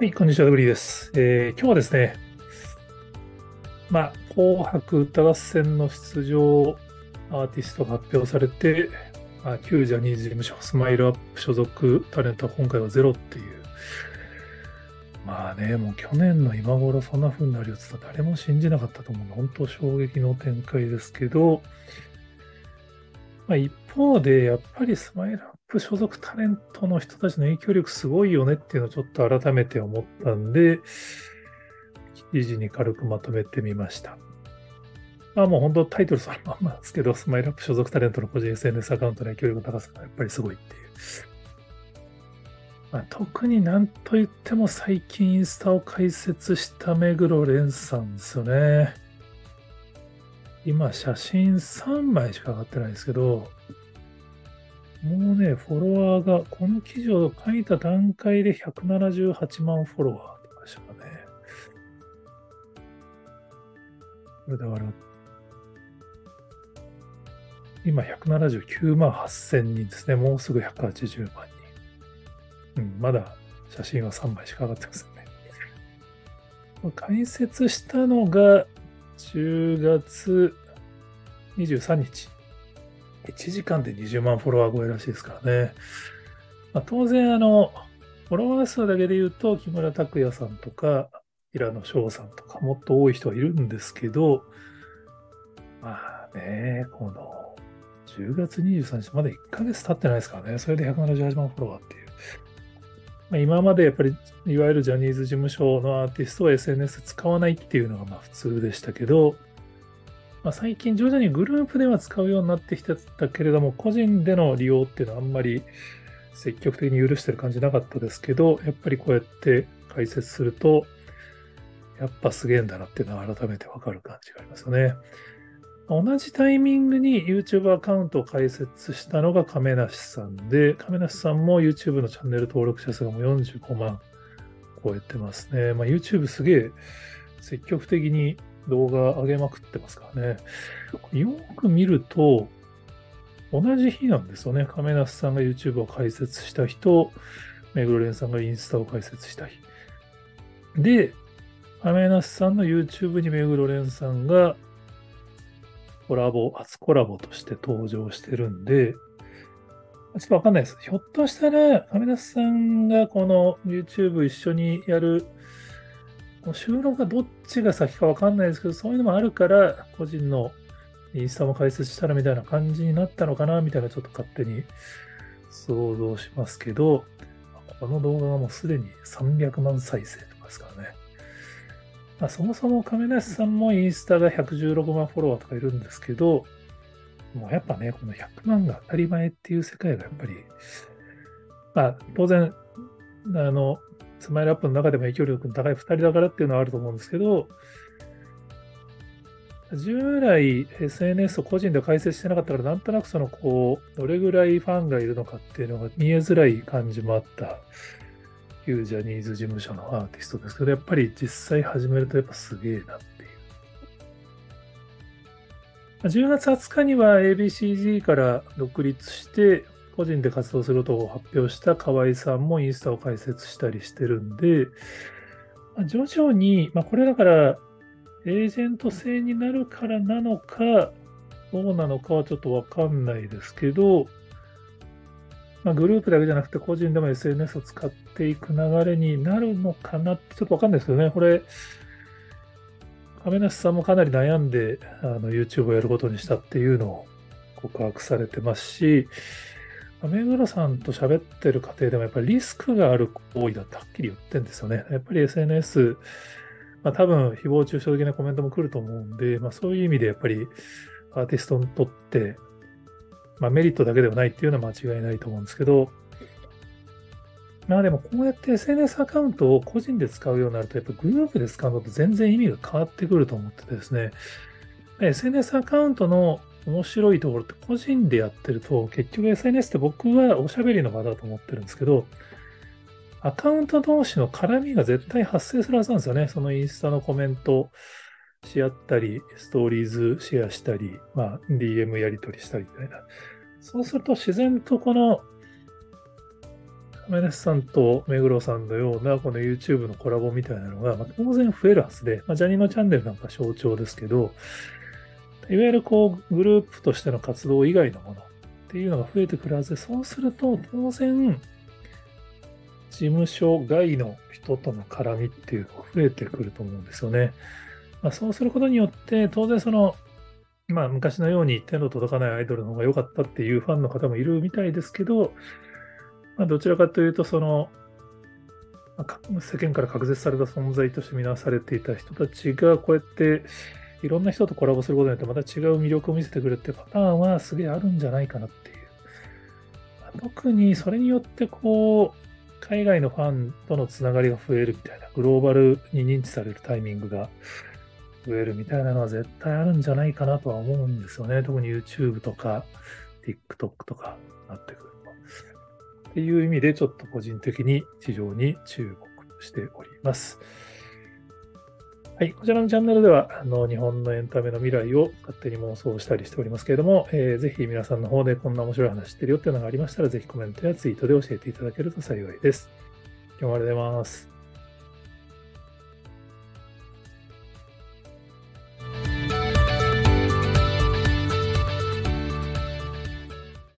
はい、こんにちは、ドグリーです。えー、今日はですね、まあ、紅白歌合戦の出場アーティストが発表されて、まあ、旧ジャニーズ事務所、スマイルアップ所属タレントは今回はゼロっていう、まあね、もう去年の今頃そんな風になるよって言ったら誰も信じなかったと思う本当衝撃の展開ですけど、まあ、一方で、やっぱりスマイルアップ所属タレントの人たちの影響力すごいよねっていうのをちょっと改めて思ったんで、記事に軽くまとめてみました。まあもう本当タイトルそのまんまですけど、スマイルアップ所属タレントの個人 SNS アカウントの影響力の高さがやっぱりすごいっていう。まあ、特になんと言っても最近インスタを開設した目黒蓮さんですよね。今、写真3枚しか上がってないんですけど、もうね、フォロワーが、この記事を書いた段階で178万フォロワーとかでしたかね。これだから、今179万8000人ですね。もうすぐ180万人。うん、まだ写真は3枚しか上がってませんね。解説したのが10月23日。1時間で20万フォロワー超えらしいですからね。まあ、当然、あの、フォロワー数だけで言うと、木村拓哉さんとか、平野翔さんとか、もっと多い人はいるんですけど、まあね、この、10月23日、まだ1ヶ月経ってないですからね。それで178万フォロワーっていう。まあ、今までやっぱり、いわゆるジャニーズ事務所のアーティストは SNS 使わないっていうのがまあ普通でしたけど、まあ、最近徐々にグループでは使うようになってきてたけれども、個人での利用っていうのはあんまり積極的に許してる感じなかったですけど、やっぱりこうやって解説すると、やっぱすげえんだなっていうのは改めてわかる感じがありますよね。同じタイミングに YouTube アカウントを開設したのが亀梨さんで、亀梨さんも YouTube のチャンネル登録者数がもう45万超えてますね。まあ、YouTube すげえ積極的に動画上げまくってますからね。よく見ると、同じ日なんですよね。亀梨さんが YouTube を開設した日と、目黒蓮さんがインスタを開設した日。で、亀梨さんの YouTube に目黒蓮さんがコラボ、初コラボとして登場してるんで、ちょっとわかんないです。ひょっとしたら、亀梨さんがこの YouTube 一緒にやる収録がどっちが先かわかんないですけど、そういうのもあるから、個人のインスタも開設したらみたいな感じになったのかな、みたいなちょっと勝手に想像しますけど、この動画がもうすでに300万再生とかですからね。まあ、そもそも亀梨さんもインスタが116万フォロワーとかいるんですけど、もうやっぱね、この100万が当たり前っていう世界がやっぱり、まあ当然、あの、スマイルアップの中でも影響力の高い2人だからっていうのはあると思うんですけど、従来 SNS を個人で解説してなかったから、なんとなくそのこう、どれぐらいファンがいるのかっていうのが見えづらい感じもあった旧ジャニーズ事務所のアーティストですけど、やっぱり実際始めるとやっぱすげえなっていう。10月20日には ABCG から独立して、個人で活動することを発表した河合さんもインスタを開設したりしてるんで、徐々に、まあ、これだから、エージェント制になるからなのか、どうなのかはちょっとわかんないですけど、まあ、グループだけじゃなくて個人でも SNS を使っていく流れになるのかなってちょっとわかんないですけどね、これ、亀梨さんもかなり悩んであの YouTube をやることにしたっていうのを告白されてますし、目黒さんと喋ってる過程でもやっぱりリスクがある行為だってはっきり言ってんですよね。やっぱり SNS、まあ、多分誹謗中傷的なコメントも来ると思うんで、まあ、そういう意味でやっぱりアーティストにとって、まあ、メリットだけではないっていうのは間違いないと思うんですけど、まあでもこうやって SNS アカウントを個人で使うようになると、やっぱグループで使うのと全然意味が変わってくると思っててですね、SNS アカウントの面白いところって個人でやってると、結局 SNS って僕はおしゃべりの場だと思ってるんですけど、アカウント同士の絡みが絶対発生するはずなんですよね。そのインスタのコメントし合ったり、ストーリーズシェアしたり、まあ、DM やり取りしたりみたいな。そうすると自然とこの、亀梨さんと目黒さんのようなこの YouTube のコラボみたいなのが、当然増えるはずで、まあ、ジャニーのチャンネルなんか象徴ですけど、いわゆるこうグループとしての活動以外のものっていうのが増えてくるはずで、そうすると当然、事務所外の人との絡みっていうのが増えてくると思うんですよね。まあ、そうすることによって、当然その、まあ昔のように手の届かないアイドルの方が良かったっていうファンの方もいるみたいですけど、まあ、どちらかというと、その、世間から隔絶された存在として見なされていた人たちが、こうやっていろんな人とコラボすることによってまた違う魅力を見せてくるってパターンはすげえあるんじゃないかなっていう。まあ、特にそれによってこう、海外のファンとのつながりが増えるみたいな、グローバルに認知されるタイミングが増えるみたいなのは絶対あるんじゃないかなとは思うんですよね。特に YouTube とか TikTok とかなってくると。っていう意味でちょっと個人的に非常に注目しております。はい、こちらのチャンネルではあの日本のエンタメの未来を勝手に妄想したりしておりますけれども、えー、ぜひ皆さんの方でこんな面白い話してるよっていうのがありましたら、ぜひコメントやツイートで教えていただけると幸いです。今日もありがとうございます。